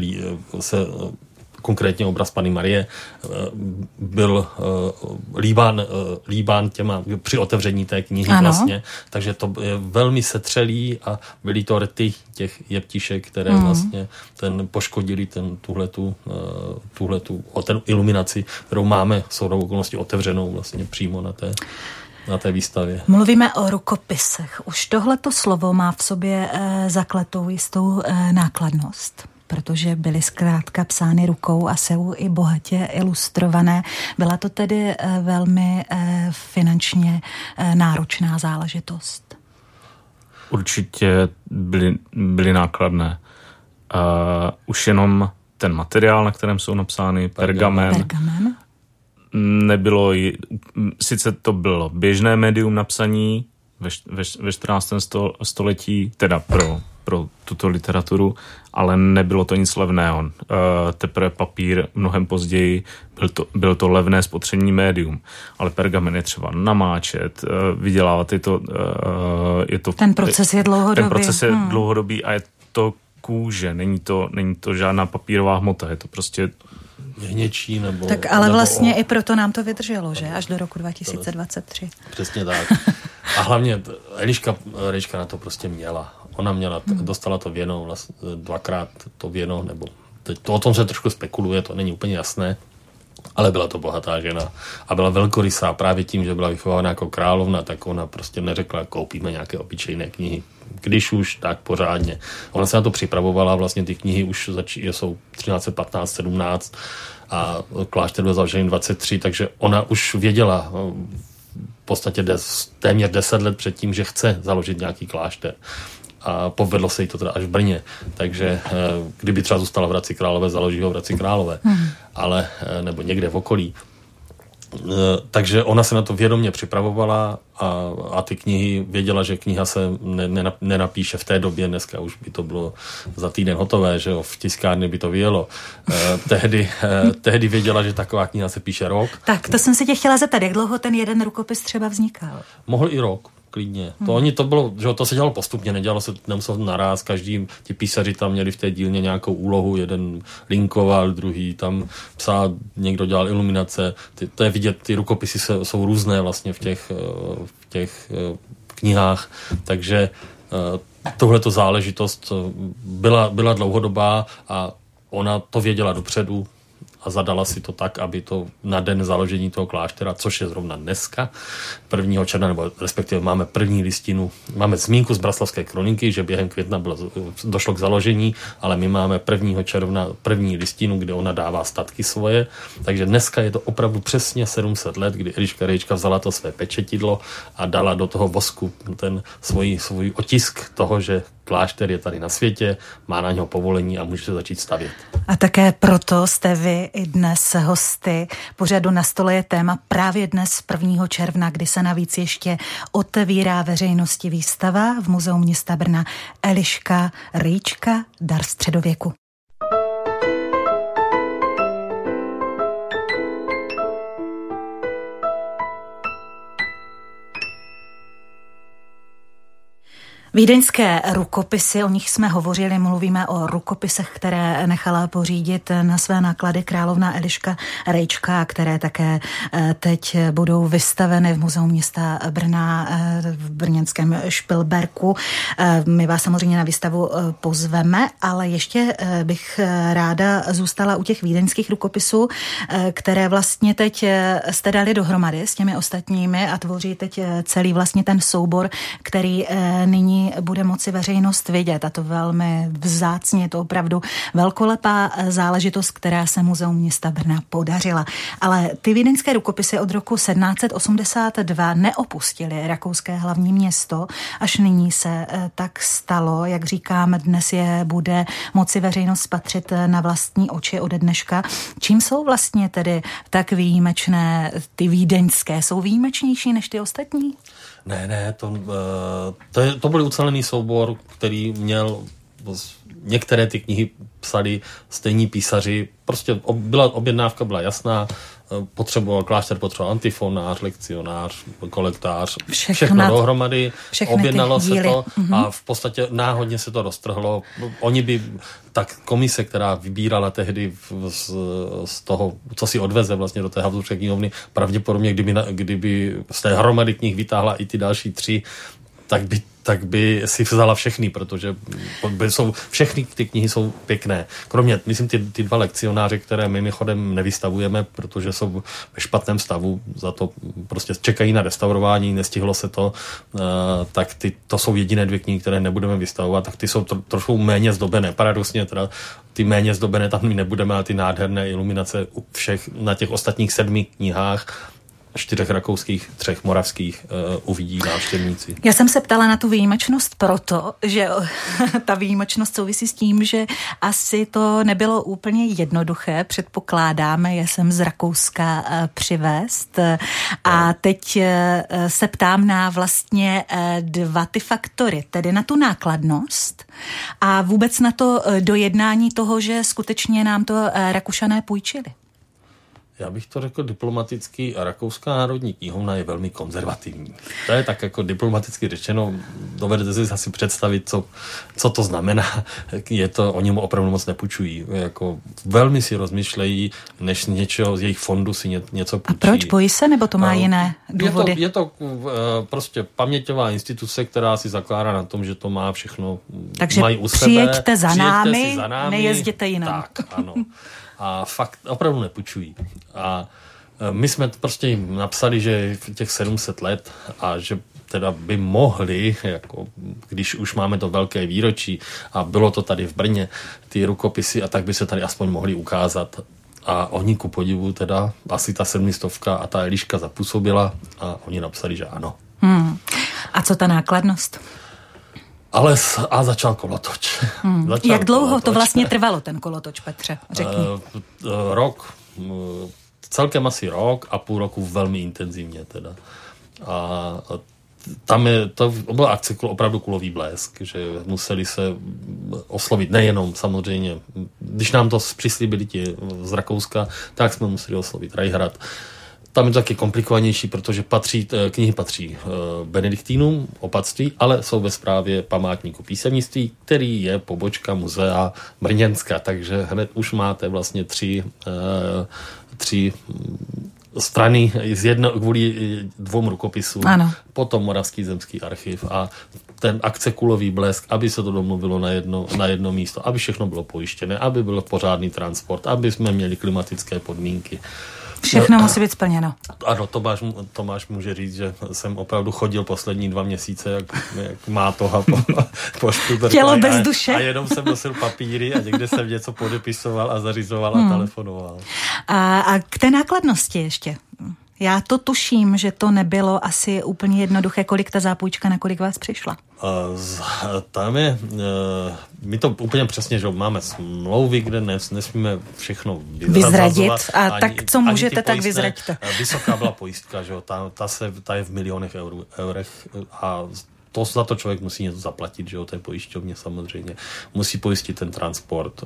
se konkrétně obraz Pany Marie, eh, byl eh, líbán, eh, líbán těma při otevření té knihy ano. vlastně, takže to je velmi setřelý a byly to rty těch jeptišek, které mm. vlastně ten poškodili ten, tuhletu, tuhletu, ten iluminaci, kterou máme s okolností otevřenou vlastně přímo na té na té výstavě. Mluvíme o rukopisech. Už tohleto slovo má v sobě e, zakletou jistou e, nákladnost protože byly zkrátka psány rukou a jsou i bohatě ilustrované. Byla to tedy eh, velmi eh, finančně eh, náročná záležitost. určitě byly, byly nákladné. Uh, už jenom ten materiál, na kterém jsou napsány, pergamen, Pergamen. nebylo, sice to bylo běžné médium napsaní ve, ve, ve 14. Sto, století, teda pro, pro tuto literaturu, ale nebylo to nic levného. Uh, teprve papír mnohem později byl to, byl to levné spotřební médium, ale pergamen je třeba namáčet, uh, vydělávat je to, uh, je to... Ten proces je dlouhodobý. Ten proces je hmm. dlouhodobý a je to kůže, není to, není to žádná papírová hmota, je to prostě hněčí nebo... Tak ale nebo vlastně o... i proto nám to vydrželo, že? Až do roku 2023. Přesně tak. A hlavně Eliška, Eliška na to prostě měla. Ona měla, hmm. dostala to věno, vlastně dvakrát to věno, nebo teď to o tom se trošku spekuluje, to není úplně jasné, ale byla to bohatá žena a byla velkorysá právě tím, že byla vychována jako královna, tak ona prostě neřekla, koupíme nějaké obyčejné knihy. Když už, tak pořádně. Ona se na to připravovala, vlastně ty knihy už začí, jsou 13, 15, 17 a klášter byl založený 23, takže ona už věděla v podstatě des, téměř 10 let předtím, že chce založit nějaký klášter a povedlo se jí to teda až v Brně. Takže eh, kdyby třeba zůstala v Hradci Králové, založí ho v Hradci Králové, hmm. ale, eh, nebo někde v okolí. Eh, takže ona se na to vědomě připravovala a, a ty knihy věděla, že kniha se ne, ne, nenapíše v té době, dneska už by to bylo za týden hotové, že jo, v tiskárně by to vyjelo. Eh, tehdy, eh, tehdy věděla, že taková kniha se píše rok. Tak, to jsem se tě chtěla zeptat, jak dlouho ten jeden rukopis třeba vznikal? Mohl i rok klidně. Hmm. To oni to bylo, že to se dělalo postupně, nedělalo se, nemuselo naraz, každý, ti písaři tam měli v té dílně nějakou úlohu, jeden linkoval, druhý tam psal, někdo dělal iluminace, ty, to je vidět, ty rukopisy se, jsou různé vlastně v těch, eh, v těch eh, knihách, takže eh, tohleto záležitost byla, byla dlouhodobá a ona to věděla dopředu, a zadala si to tak, aby to na den založení toho kláštera, což je zrovna dneska, 1. června, nebo respektive máme první listinu, máme zmínku z Braslavské kroniky, že během května bylo, došlo k založení, ale my máme 1. června první listinu, kde ona dává statky svoje, takže dneska je to opravdu přesně 700 let, kdy Eliška Rejčka vzala to své pečetidlo a dala do toho vosku ten svůj, svůj otisk toho, že klášter je tady na světě, má na něho povolení a může se začít stavět. A také proto jste vy i dnes hosty. Pořadu na stole je téma právě dnes 1. června, kdy se navíc ještě otevírá veřejnosti výstava v Muzeu města Brna Eliška Rýčka Dar středověku. Vídeňské rukopisy, o nich jsme hovořili, mluvíme o rukopisech, které nechala pořídit na své náklady královna Eliška Rejčka, které také eh, teď budou vystaveny v Muzeu města Brna eh, v brněnském Špilberku. Eh, my vás samozřejmě na výstavu pozveme, ale ještě bych ráda zůstala u těch vídeňských rukopisů, které vlastně teď jste dali dohromady s těmi ostatními a tvoří teď celý vlastně ten soubor, který nyní bude moci veřejnost vidět a to velmi vzácně, je to opravdu velkolepá záležitost, která se Muzeum města Brna podařila. Ale ty vídeňské rukopisy od roku 1782 neopustily rakouské hlavní město, až nyní se eh, tak stalo, jak říkám, dnes je bude moci veřejnost spatřit eh, na vlastní oči ode dneška. Čím jsou vlastně tedy tak výjimečné ty vídeňské? Jsou výjimečnější než ty ostatní? Ne, ne, to, eh, to, je, to byl ucelený soubor, který měl některé ty knihy psali stejní písaři. Prostě byla, objednávka byla jasná, potřeboval klášter, potřeboval antifonář, lekcionář, kolektář, všechno, všechno dohromady, objednalo se to mm-hmm. a v podstatě náhodně se to roztrhlo. Oni by, tak komise, která vybírala tehdy z, z toho, co si odveze vlastně do té Habsburské knihovny, pravděpodobně, kdyby, kdyby z té hromady knih vytáhla i ty další tři, tak by tak by si vzala všechny, protože jsou, všechny ty knihy jsou pěkné. Kromě, myslím, ty, ty dva lekcionáře, které my mimochodem nevystavujeme, protože jsou ve špatném stavu, za to prostě čekají na restaurování, nestihlo se to, uh, tak ty, to jsou jediné dvě knihy, které nebudeme vystavovat, tak ty jsou tro, trošku méně zdobené. Paradoxně teda ty méně zdobené tam nebudeme, ale ty nádherné iluminace všech na těch ostatních sedmi knihách čtyřech rakouských, třech moravských uh, uvidí návštěvníci. Já jsem se ptala na tu výjimečnost proto, že <laughs> ta výjimečnost souvisí s tím, že asi to nebylo úplně jednoduché, předpokládáme, je jsem z Rakouska uh, přivést a no. teď uh, se ptám na vlastně dva ty faktory, tedy na tu nákladnost a vůbec na to dojednání toho, že skutečně nám to Rakušané půjčili já bych to řekl diplomaticky, Rakouská národní knihovna je velmi konzervativní. To je tak jako diplomaticky řečeno, dovedete si asi představit, co, co to znamená. Je to, oni mu opravdu moc nepůjčují. Jako velmi si rozmýšlejí, než něčeho z jejich fondu si ně, něco půjčí. A proč? Bojí se, nebo to má uh, jiné důvody? Je to, je to uh, prostě paměťová instituce, která si zakládá na tom, že to má všechno, Takže mají u sebe. přijeďte za námi, za námi, nejezděte jinam. Tak, ano. <laughs> a fakt opravdu nepůjčují. A e, my jsme prostě jim napsali, že těch 700 let a že teda by mohli, jako když už máme to velké výročí a bylo to tady v Brně, ty rukopisy a tak by se tady aspoň mohli ukázat. A oni ku podivu teda asi ta sedmistovka a ta Eliška zapůsobila a oni napsali, že ano. Hmm. A co ta nákladnost? Ale a začal kolotoč. <laughs> Hmm. Začal Jak dlouho kolotoč. to vlastně trvalo, ten kolotoč, Petře? Řekni. Uh, rok, celkem asi rok a půl roku velmi intenzivně teda. A tam je, to byla akce opravdu kulový blesk, že museli se oslovit nejenom samozřejmě, když nám to přislíbili ti z Rakouska, tak jsme museli oslovit Rajhrad, tam je to taky komplikovanější, protože patří, eh, knihy patří eh, benediktínům, opatství, ale jsou ve správě památníku písemnictví, který je pobočka muzea Brněnska, takže hned už máte vlastně tři, eh, tři mm, strany z jedno, kvůli dvou rukopisům, ano. potom Moravský zemský archiv a ten akce kulový blesk, aby se to domluvilo na jedno, na jedno místo, aby všechno bylo pojištěné, aby byl pořádný transport, aby jsme měli klimatické podmínky. Všechno no, musí být splněno. Ano, Tomáš, Tomáš může říct, že jsem opravdu chodil poslední dva měsíce, jak, jak má toho po, po Tělo bez a, duše. A jenom jsem nosil papíry a někde jsem něco podepisoval a zařizoval hmm. a telefonoval. A, a k té nákladnosti ještě. Já to tuším, že to nebylo asi úplně jednoduché, kolik ta zápůjčka, na kolik vás přišla. Tam je, uh, my to úplně přesně, že máme smlouvy, kde nes, nesmíme všechno vyzradit. A ani, tak co můžete, tak vyzraďte. Vysoká byla pojistka, že jo, ta, ta, se, ta je v milionech eur, eurech a to za to člověk musí něco zaplatit, že jo, té pojišťovně samozřejmě. Musí pojistit ten transport.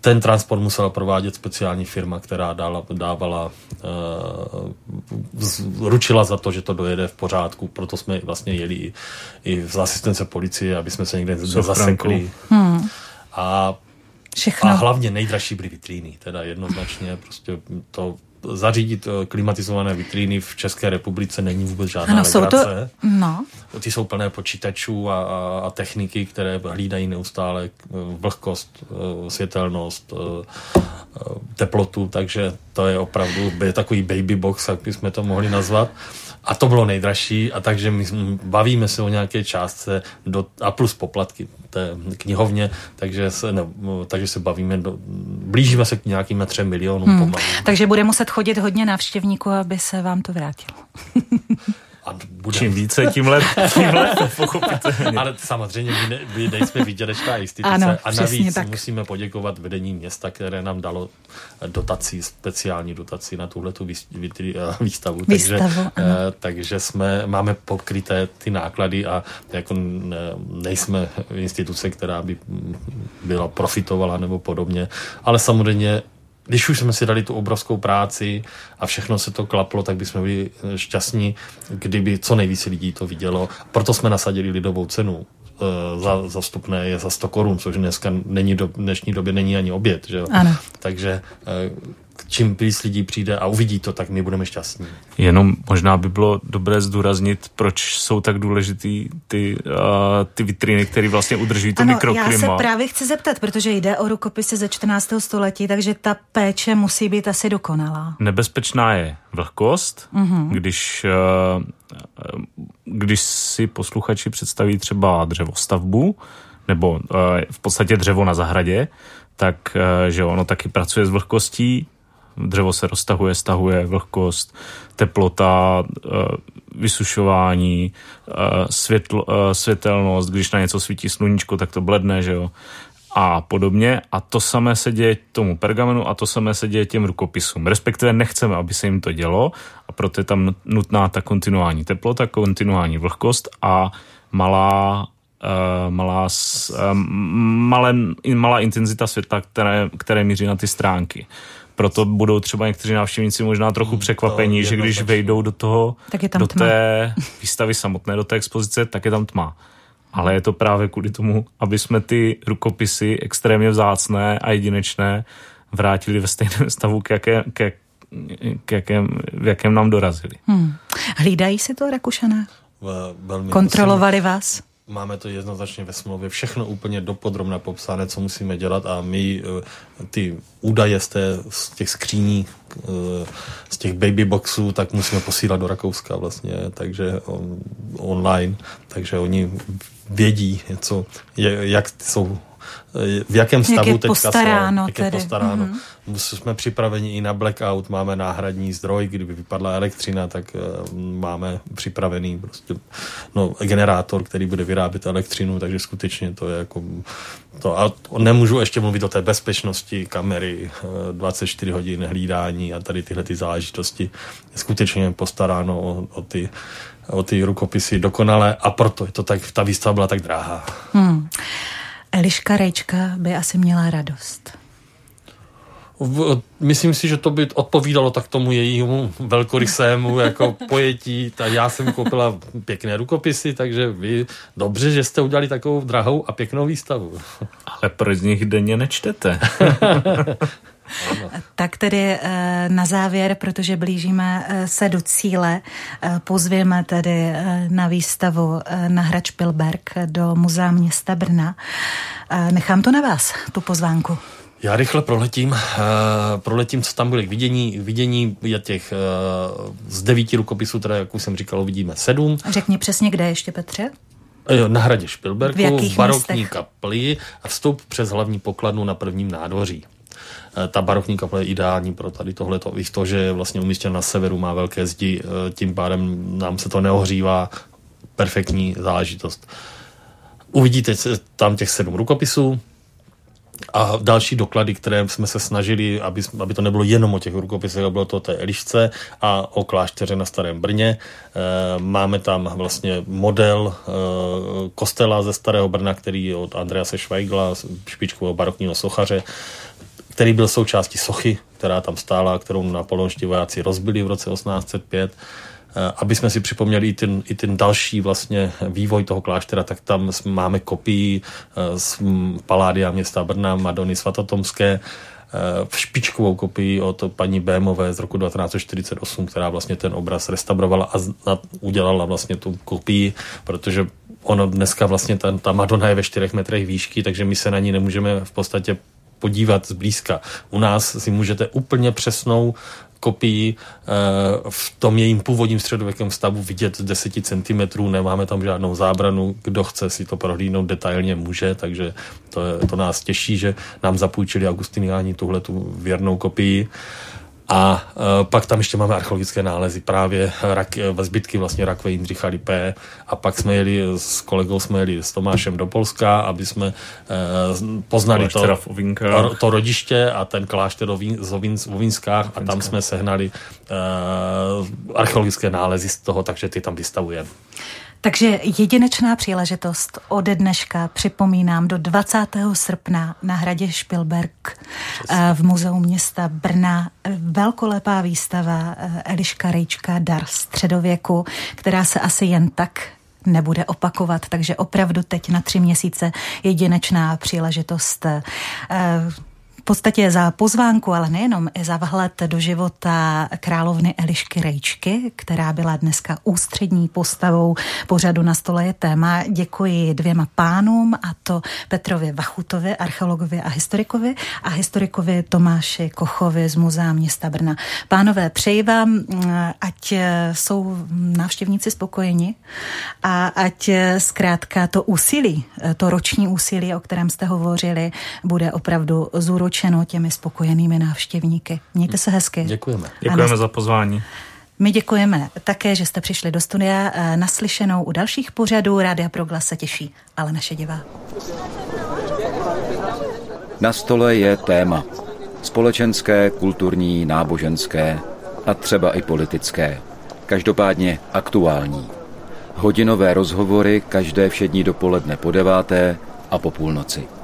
Ten transport musela provádět speciální firma, která dala, dávala, uh, ručila za to, že to dojede v pořádku, proto jsme vlastně jeli i, i z asistence policie, aby jsme se někde zasekli. Hmm. A Všechno. A hlavně nejdražší byly vitríny, teda jednoznačně prostě to zařídit eh, klimatizované vitríny v České republice není vůbec žádná ano, jsou to, no. Ty jsou plné počítačů a, a, a techniky, které hlídají neustále eh, vlhkost, eh, světelnost, teplotu, takže to je opravdu je takový baby box, jak bychom to mohli nazvat. A to bylo nejdražší, a takže my bavíme se o nějaké částce do, a plus poplatky té knihovně, takže se, ne, takže se bavíme, do, blížíme se k nějakým třem milionům hmm. pomalu. Takže bude muset chodit hodně návštěvníků, aby se vám to vrátilo. <laughs> A budem... Čím více, tím lépe, <laughs> tím lépe pochopitelně. <laughs> Ale samozřejmě my, ne, my nejsme výdělečná instituce ano, a navíc tak. musíme poděkovat vedení města, které nám dalo dotací, speciální dotaci na tuhletu výstavu. výstavu takže, eh, takže jsme, máme pokryté ty náklady a jako nejsme instituce, která by byla profitovala nebo podobně, ale samozřejmě když už jsme si dali tu obrovskou práci a všechno se to klaplo, tak bychom byli eh, šťastní, kdyby co nejvíce lidí to vidělo. Proto jsme nasadili lidovou cenu eh, za, za vstupné je za 100 korun, což dneska není do, dnešní době není ani oběd. Že? Ano. Takže eh, čím víc lidí přijde a uvidí to, tak my budeme šťastní. Jenom možná by bylo dobré zdůraznit, proč jsou tak důležitý ty, uh, ty vitriny, které vlastně udržují to ano, mikroklima. Já se právě chci zeptat, protože jde o rukopisy ze 14. století, takže ta péče musí být asi dokonalá. Nebezpečná je vlhkost, uh-huh. když, uh, když si posluchači představí třeba dřevostavbu, nebo uh, v podstatě dřevo na zahradě, tak že ono taky pracuje s vlhkostí, Dřevo se roztahuje, stahuje, vlhkost, teplota, eh, vysušování, eh, světl, světelnost, když na něco svítí sluníčko, tak to bledne, že jo a podobně. A to samé se děje tomu pergamenu a to samé se děje těm rukopisům. Respektive nechceme, aby se jim to dělo a proto je tam nutná ta kontinuální teplota, kontinuální vlhkost a malá Uh, malá, uh, malé, malá intenzita světla, které, které míří na ty stránky. Proto budou třeba někteří návštěvníci možná trochu hmm, překvapení, že když vejdou do toho, tak je tam do tma. té výstavy samotné, do té expozice, tak je tam tma ale je to právě kvůli tomu, aby jsme ty rukopisy extrémně vzácné a jedinečné vrátili ve stejném stavu, k, jaké, k, k jakém, v jakém nám dorazili. Hmm. Hlídají si to Rakušané? Velmi Kontrolovali vás? Máme to jednoznačně ve smlouvě, všechno úplně dopodrobně popsané, co musíme dělat a my eh, ty údaje z, té, z těch skříní, eh, z těch baby boxů, tak musíme posílat do Rakouska vlastně, takže on, online, takže oni vědí, co, jak jsou v jakém stavu jak je teďka postaráno jsou, jak tedy. je postaráno. Mm-hmm. Jsme připraveni i na blackout, máme náhradní zdroj, kdyby vypadla elektřina, tak uh, máme připravený prostě, no, generátor, který bude vyrábět elektřinu, takže skutečně to je jako to, a nemůžu ještě mluvit o té bezpečnosti kamery, 24 hodin hlídání a tady tyhle ty záležitosti. Skutečně postaráno o, o ty o ty rukopisy dokonale a proto je to tak, ta výstava byla tak dráhá. Hmm. Eliška Rejčka by asi měla radost. V, myslím si, že to by odpovídalo tak tomu jejímu velkorysému jako <laughs> pojetí. Ta, já jsem koupila pěkné rukopisy, takže vy dobře, že jste udělali takovou drahou a pěknou výstavu. Ale proč z nich denně nečtete? <laughs> Tak tedy eh, na závěr, protože blížíme eh, se do cíle, eh, pozvěme tedy na výstavu na Hrač Pilberg do Muzea města Brna. Nechám to na vás, tu pozvánku. Já rychle proletím, uh, proletím, co tam bude k vidění. Vidění je těch uh, z devíti rukopisů, teda, jak už jsem říkal, vidíme sedm. Řekni přesně, kde ještě, Petře? Na hradě Špilberku, v, v barokní kapli a vstup přes hlavní pokladnu na prvním nádvoří. Eh, ta barokní kaple je ideální pro tady tohleto. I to, že je vlastně umístěn na severu, má velké zdi, eh, tím pádem nám se to neohřívá. Perfektní záležitost. Uvidíte tam těch sedm rukopisů, a další doklady, které jsme se snažili, aby, aby to nebylo jenom o těch rukopisech, ale bylo to o té Elišce a o klášteře na Starém Brně. E, máme tam vlastně model e, kostela ze Starého Brna, který je od Andrease Schweigla, špičkového barokního sochaře který byl součástí sochy, která tam stála, kterou napoleonští vojáci rozbili v roce 1805 eh, aby jsme si připomněli i ten, i ten další vlastně vývoj toho kláštera, tak tam máme kopii eh, z Paládia města Brna, Madony Svatotomské, v eh, špičkovou kopii od paní Bémové z roku 1948, která vlastně ten obraz restaurovala a udělala vlastně tu kopii, protože ono dneska vlastně ta, ta Madonna je ve 4 metrech výšky, takže my se na ní nemůžeme v podstatě podívat zblízka. U nás si můžete úplně přesnou kopii eh, v tom jejím původním středověkém stavu vidět z 10 cm, nemáme tam žádnou zábranu, kdo chce si to prohlídnout detailně může, takže to, je, to nás těší, že nám zapůjčili Augustiniáni tuhle tu věrnou kopii. A uh, pak tam ještě máme archeologické nálezy, právě rak, zbytky vlastně rakve Jindřicha Lipé. A pak jsme jeli s kolegou jsme jeli s Tomášem do Polska, aby jsme poznali to, to, rodiště a ten klášter z Ovínskách a tam jsme sehnali archeologické nálezy z toho, takže ty tam vystavujeme. Takže jedinečná příležitost ode dneška připomínám do 20. srpna na hradě Špilberg Přesně. v muzeu města Brna velkolepá výstava eh, Eliška Rejčka Dar středověku, která se asi jen tak nebude opakovat, takže opravdu teď na tři měsíce jedinečná příležitost eh, podstatě za pozvánku, ale nejenom i za vhled do života královny Elišky Rejčky, která byla dneska ústřední postavou pořadu na stole je téma. Děkuji dvěma pánům, a to Petrovi Vachutovi, archeologovi a historikovi a historikovi Tomáši Kochovi z Muzea města Brna. Pánové, přeji vám, ať jsou návštěvníci spokojeni a ať zkrátka to úsilí, to roční úsilí, o kterém jste hovořili, bude opravdu zúročné vyloučeno těmi spokojenými návštěvníky. Mějte se hezky. Děkujeme. Děkujeme za pozvání. My děkujeme také, že jste přišli do studia. Eh, naslyšenou u dalších pořadů Rádia Proglas se těší, ale naše divá. Na stole je téma. Společenské, kulturní, náboženské a třeba i politické. Každopádně aktuální. Hodinové rozhovory každé všední dopoledne po deváté a po půlnoci.